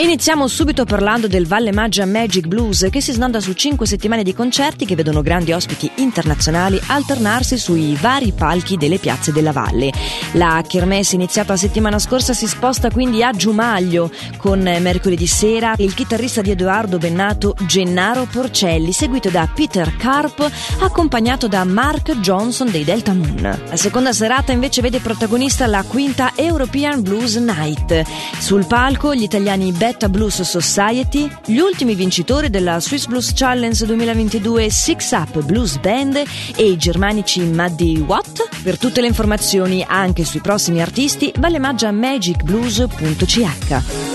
Iniziamo subito parlando del Valle Maggia Magic Blues che si snanda su cinque settimane di concerti che vedono grandi ospiti internazionali alternarsi sui vari palchi delle piazze della valle. La kermesse iniziata settimana scorsa si sposta quindi a Giumaglio con mercoledì sera il chitarrista di Edoardo Bennato Gennaro Porcelli seguito da Peter Carp accompagnato da Mark Johnson dei Delta Moon. La seconda serata invece vede protagonista la quinta European Blues Night. Sul palco gli italiani Beth Beta Blues Society, gli ultimi vincitori della Swiss Blues Challenge 2022 Six Up Blues Band e i germanici Maddy Watt. Per tutte le informazioni anche sui prossimi artisti, vale maggia magicblues.ch.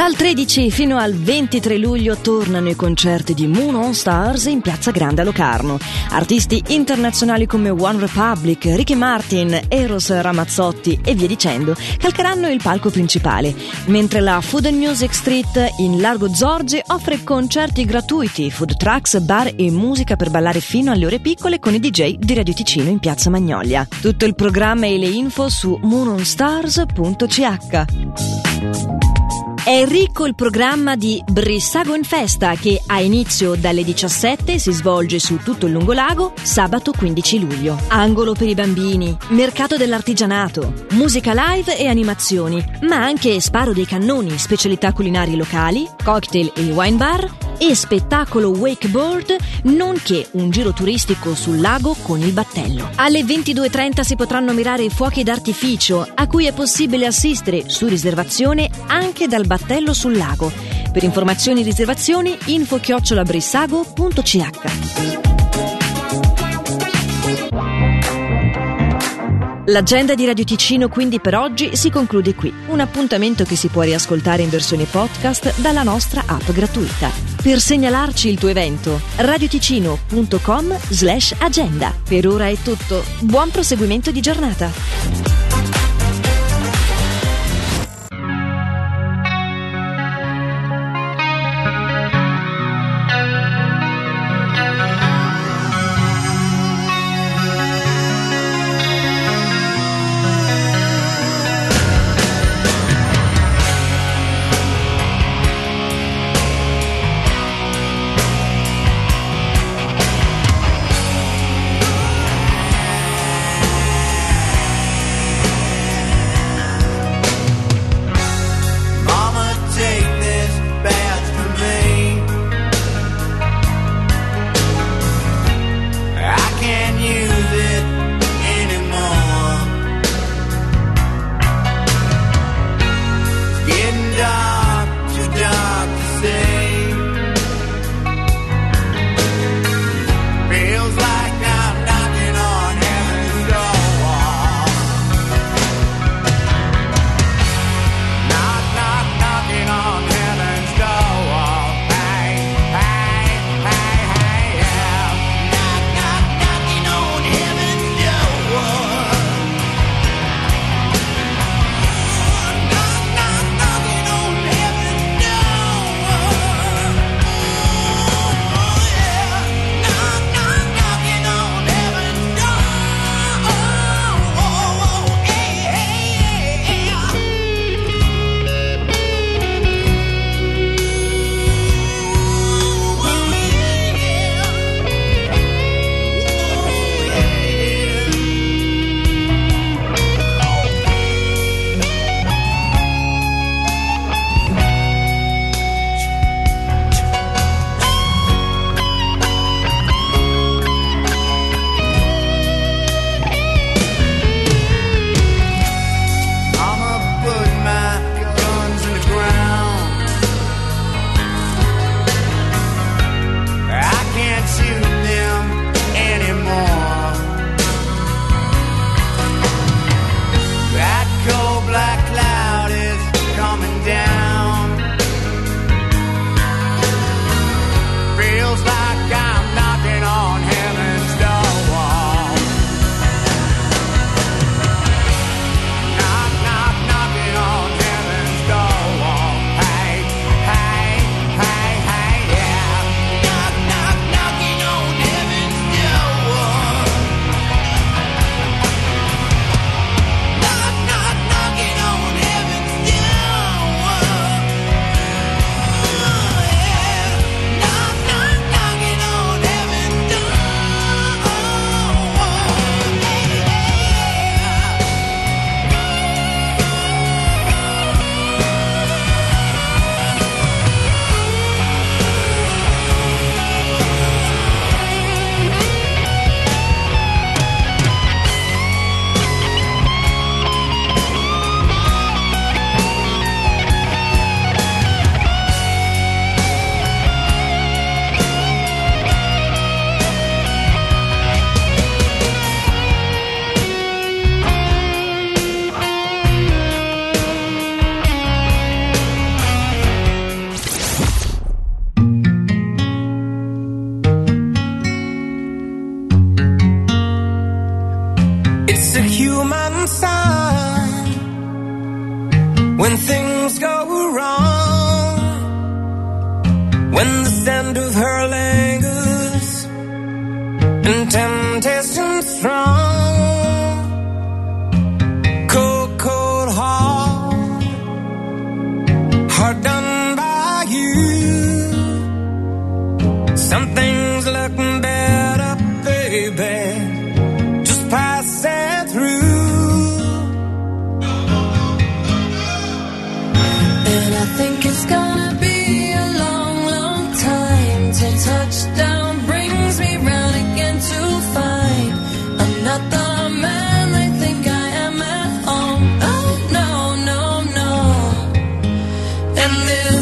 Dal 13 fino al 23 luglio tornano i concerti di Moon on Stars in Piazza Grande a Locarno. Artisti internazionali come One Republic, Ricky Martin, Eros Ramazzotti e via dicendo calcheranno il palco principale, mentre la Food and Music Street in Largo Zorzi offre concerti gratuiti, food trucks, bar e musica per ballare fino alle ore piccole con i DJ di Radio Ticino in Piazza Magnolia. Tutto il programma e le info su moononstars.ch. È ricco il programma di Brissago in Festa che ha inizio dalle 17 e si svolge su tutto il lungolago sabato 15 luglio. Angolo per i bambini, mercato dell'artigianato, musica live e animazioni, ma anche sparo dei cannoni, specialità culinarie locali, cocktail e wine bar e spettacolo wakeboard, nonché un giro turistico sul lago con il battello. Alle 22.30 si potranno mirare i fuochi d'artificio, a cui è possibile assistere su riservazione anche dal battello sul lago. Per informazioni e riservazioni info chiocciolabrissago.ch L'agenda di Radio Ticino quindi per oggi si conclude qui. Un appuntamento che si può riascoltare in versione podcast dalla nostra app gratuita. Per segnalarci il tuo evento, radioticino.com slash agenda. Per ora è tutto. Buon proseguimento di giornata. when the scent of her lingers, and temptation strong, cold, cold heart, hard done by you, something. in